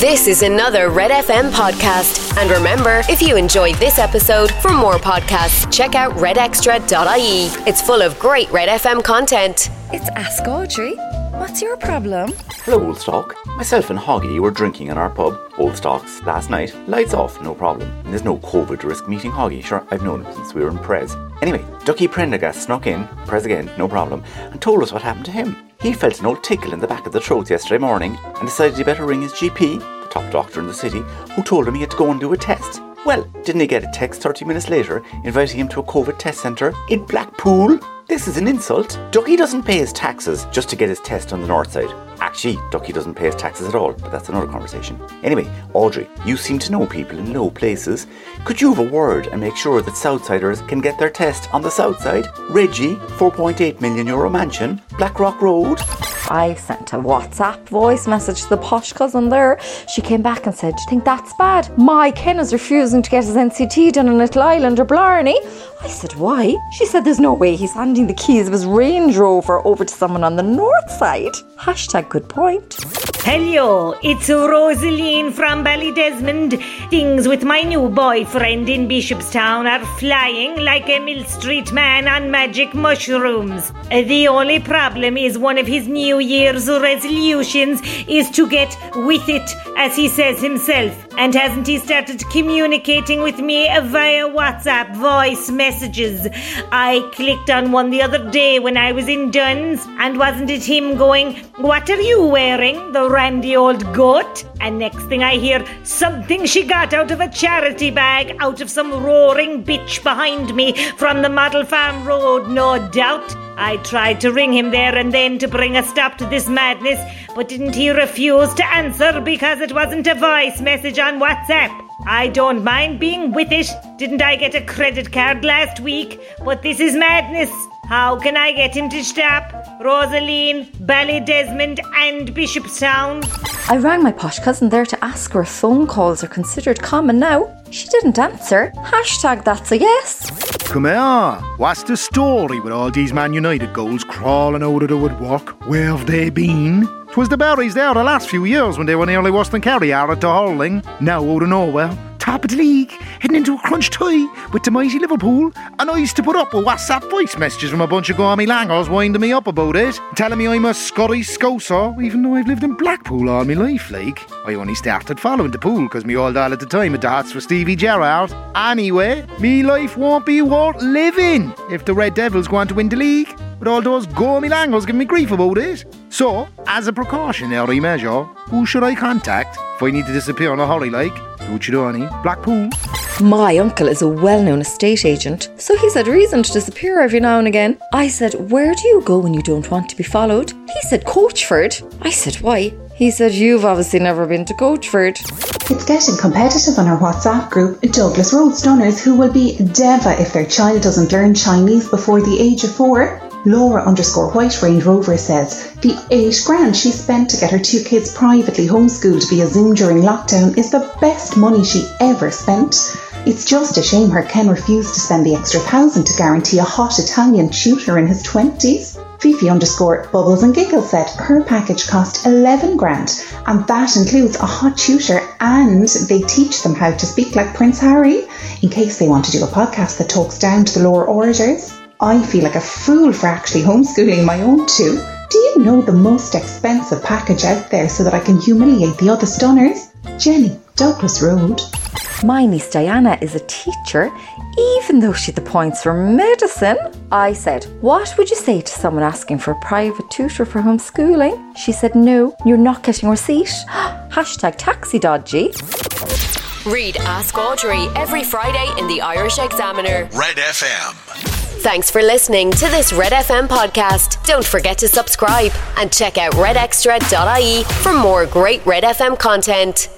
This is another Red FM podcast. And remember, if you enjoyed this episode, for more podcasts, check out redextra.ie. It's full of great Red FM content. It's Ask Audrey. What's your problem? Hello, Old Stock. Myself and Hoggy were drinking in our pub, Old Stocks, last night. Lights off, no problem. And there's no COVID risk meeting Hoggy. Sure, I've known him since we were in Prez. Anyway, Duckie Prendergast snuck in, Prez again, no problem, and told us what happened to him. He felt an old tickle in the back of the throat yesterday morning and decided he better ring his GP, the top doctor in the city, who told him he had to go and do a test. Well, didn't he get a text 30 minutes later inviting him to a COVID test centre in Blackpool? This is an insult. Duckie doesn't pay his taxes just to get his test on the north side. Actually, Duckie doesn't pay his taxes at all, but that's another conversation. Anyway, Audrey, you seem to know people in low places. Could you have a word and make sure that Southsiders can get their test on the south side? Reggie, 4.8 million euro mansion, Blackrock Road. I sent a WhatsApp voice message to the posh cousin there. She came back and said, Do you think that's bad? My Ken is refusing to get his NCT done in Little Island or Blarney. I said, Why? She said, There's no way he's handing the keys of his Range Rover over to someone on the north side. Hashtag good point. Hello, it's Rosaline from Ballydesmond. Things with my new boyfriend in Bishopstown are flying like a Millstreet man on magic mushrooms. The only problem is one of his New Year's resolutions is to get with it, as he says himself. And hasn't he started communicating with me via WhatsApp voice messages? I clicked on one the other day when I was in Dunnes, and wasn't it him going, What are you wearing? The randy old goat? And next thing I hear, something she got out of a charity bag out of some roaring bitch behind me from the Model Farm Road, no doubt. I tried to ring him there and then to bring a stop to this madness, but didn't he refuse to answer because it wasn't a voice message on WhatsApp? I don't mind being with it. Didn't I get a credit card last week? But this is madness. How can I get him to stop? Rosaline, Ballydesmond, and Bishopstown. I rang my posh cousin there to ask her if phone calls are considered common now. She didn't answer. Hashtag that's a yes. Come here. What's the story with all these Man United goals crawling out of the woodwork? Where have they been? 'Twas the berries there the last few years when they were nearly worse than Kerry are at the hurling. Now out of nowhere, top of the league, heading into a crunch tie with the mighty Liverpool, and I used to put up with WhatsApp voice messages from a bunch of gormy langers winding me up about it, telling me I'm a Scottish scouser, even though I've lived in Blackpool all my life, like. I only started following the pool because me old dad at the time had hearts for Stevie Gerrard. Anyway, me life won't be worth living if the Red Devils go on to win the league. But all those gormy langers giving me grief about it. So, as a precautionary measure, who should I contact if I need to disappear on a hurry like? Doing, Blackpool? My uncle is a well known estate agent, so he's had reason to disappear every now and again. I said, Where do you go when you don't want to be followed? He said, Coachford. I said, Why? He said, You've obviously never been to Coachford. It's getting competitive on our WhatsApp group, Douglas Road Stunners, who will be Deva if their child doesn't learn Chinese before the age of four. Laura underscore White Range Rover says the eight grand she spent to get her two kids privately homeschooled via Zoom during lockdown is the best money she ever spent. It's just a shame her Ken refused to spend the extra thousand to guarantee a hot Italian tutor in his twenties. Fifi underscore Bubbles and Giggles said her package cost 11 grand and that includes a hot tutor and they teach them how to speak like Prince Harry in case they want to do a podcast that talks down to the lower orders. I feel like a fool for actually homeschooling my own two. Do you know the most expensive package out there so that I can humiliate the other stunners? Jenny, Douglas Road. My niece Diana is a teacher, even though she had the points for medicine. I said, What would you say to someone asking for a private tutor for homeschooling? She said, No, you're not getting a receipt. Hashtag taxi dodgy. Read Ask Audrey every Friday in the Irish Examiner. Red FM. Thanks for listening to this Red FM podcast. Don't forget to subscribe and check out redextra.ie for more great Red FM content.